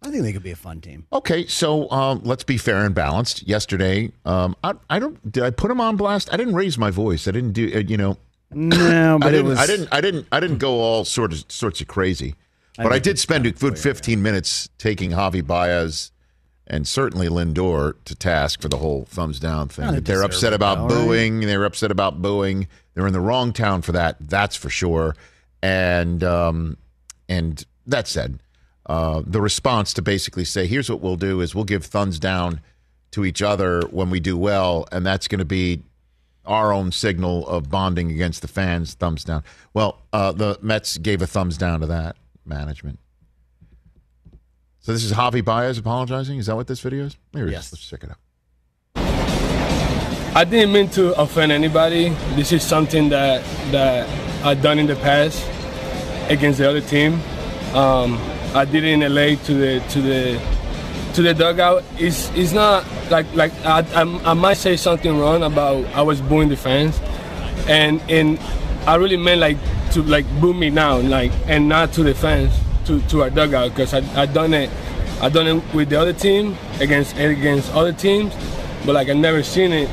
I think they could be a fun team. Okay, so um, let's be fair and balanced. Yesterday, um, I, I don't. Did I put him on blast? I didn't raise my voice. I didn't do. Uh, you know. No, but I it didn't, was. I didn't. I didn't. I didn't go all sort of sorts of crazy. But I, did spend a good 15 minutes taking Javi Baez and certainly Lindor to task for the whole thumbs down thing. Kinda They're upset about right? booing. They were upset about booing. They're in the wrong town for that. That's for sure. And um, and that said, uh, the response to basically say, here's what we'll do is we'll give thumbs down to each other when we do well, and that's going to be our own signal of bonding against the fans. Thumbs down. Well, uh, the Mets gave a thumbs down to that management. So this is Javi Baez apologizing. Is that what this video is? Here it is. Yes. Let's check it out. I didn't mean to offend anybody. This is something that that I've done in the past against the other team. Um, I did it in LA to the to the to the dugout. It's it's not like like I, I, I might say something wrong about I was booing the fans, and and I really meant like to like boo me now like and not to the fans to to our dugout because I I done it. I done it with the other team against against other teams, but like I never seen it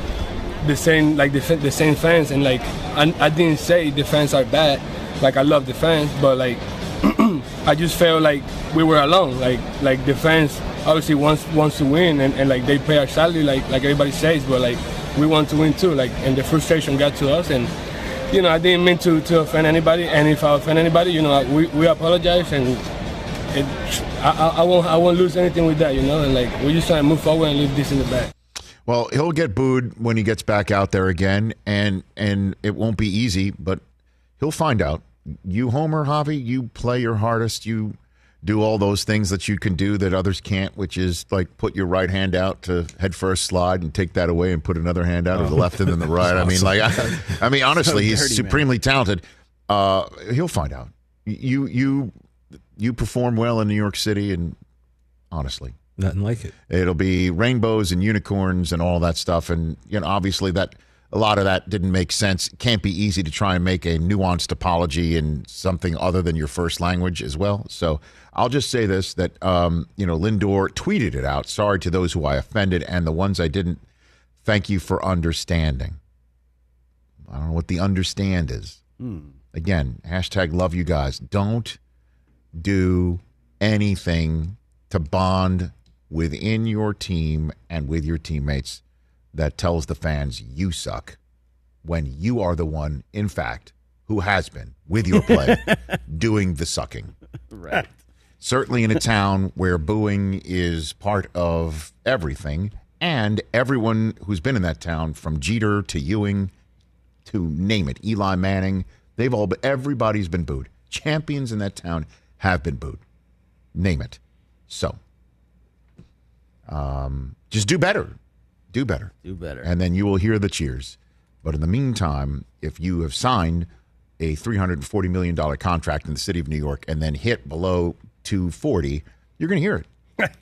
the same like the, the same fans and like I, I didn't say the fans are bad. Like I love the fans but like I just felt like we were alone. Like like the fans obviously wants wants to win and, and like they pay our salary like like everybody says but like we want to win too. Like and the frustration got to us and you know I didn't mean to, to offend anybody and if I offend anybody you know we, we apologize and it, I, I, won't I won't lose anything with that you know and like we're just try to move forward and leave this in the back Well, he'll get booed when he gets back out there again, and and it won't be easy, but he'll find out. You, Homer, Javi, you play your hardest. You do all those things that you can do that others can't, which is like put your right hand out to head first slide and take that away and put another hand out to the left and then the right. I mean, like, I, I mean, honestly, he's dirty, man. supremely talented. Uh, he'll find out. You you you perform well in New York City, and honestly, Nothing like it. It'll be rainbows and unicorns and all that stuff. And you know, obviously that a lot of that didn't make sense. It can't be easy to try and make a nuanced apology in something other than your first language as well. So I'll just say this that um, you know, Lindor tweeted it out. Sorry to those who I offended and the ones I didn't. Thank you for understanding. I don't know what the understand is. Again, hashtag love you guys. Don't do anything to bond within your team and with your teammates that tells the fans you suck when you are the one, in fact, who has been with your play doing the sucking. Right. Certainly in a town where booing is part of everything, and everyone who's been in that town, from Jeter to Ewing to name it, Eli Manning, they've all been, everybody's been booed. Champions in that town have been booed. Name it. So, um, just do better. Do better. Do better. And then you will hear the cheers. But in the meantime, if you have signed a $340 million contract in the city of New York and then hit below 240, you're going to hear it.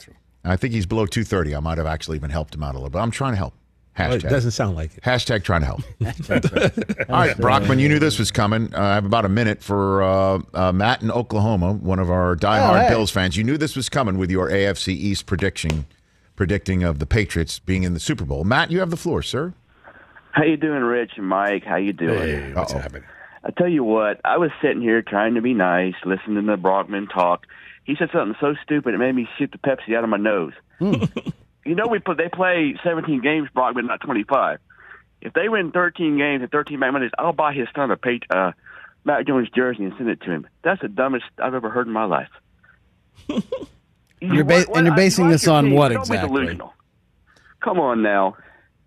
I think he's below 230. I might have actually even helped him out a little bit. I'm trying to help. Well, Hashtag. it doesn't sound like it. Hashtag trying to help. All right, Brockman, you knew this was coming. Uh, I have about a minute for uh, uh, Matt in Oklahoma, one of our diehard Oh, hey. Bills fans. You knew this was coming with your AFC East prediction, predicting of the Patriots being in the Super Bowl. Matt, you have the floor, sir. How you doing, Rich and Mike? How you doing? Hey, what's Uh-oh. happening? I tell you what, I was sitting here trying to be nice, listening to Brockman talk. He said something so stupid it made me shoot the Pepsi out of my nose. you know, we put they play 17 games, Brockman, not 25. If they win 13 games and 13 back Mondays, I'll buy his son a page, uh, Mac Jones jersey and send it to him. That's the dumbest I've ever heard in my life. You're ba- and you're basing like this on team. what exactly? Come on now.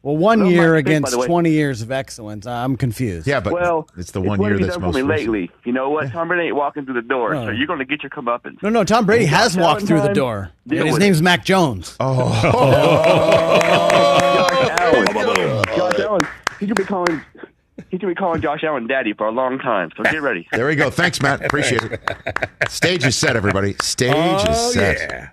Well, one Well, year my pick, by against the 20 years of excellence. I'm confused. Yeah, but well, it's the one what year have you that's done most for me lately. You know what? Tom Brady ain't walking through the door, Oh. so you're going to get your comeuppance. No, no, Tom Brady has Josh walked through the door. And deal his name's it. Mac Jones. Oh. Josh Allen. Josh Allen. He could be calling. He could be calling Josh Allen daddy for a long time. So get ready. There we go. Thanks, Matt. Appreciate it. Stage is set, everybody. Stage Oh, is set. yeah.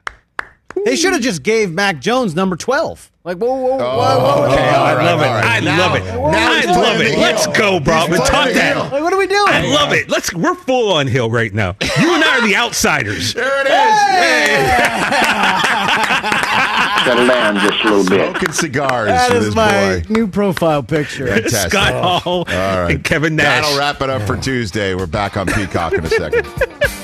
They should have just gave Mac Jones number 12. Like, whoa, whoa, whoa, oh, whoa, whoa. Okay, Oh, I all right, love it. all right. I Now- love it. now I love it. the Let's heel. go, Brockman. He's Talk that. Like, what are we doing? I love it. Let's. We're full on hill right now. You and I are the outsiders. There it is. Settle down just a little bit. Smoking cigars That with is his my boy. new profile picture. Fantastic. Scott Hall All right. and Kevin Nash. That'll wrap it up for Tuesday. We're back on Peacock in a second.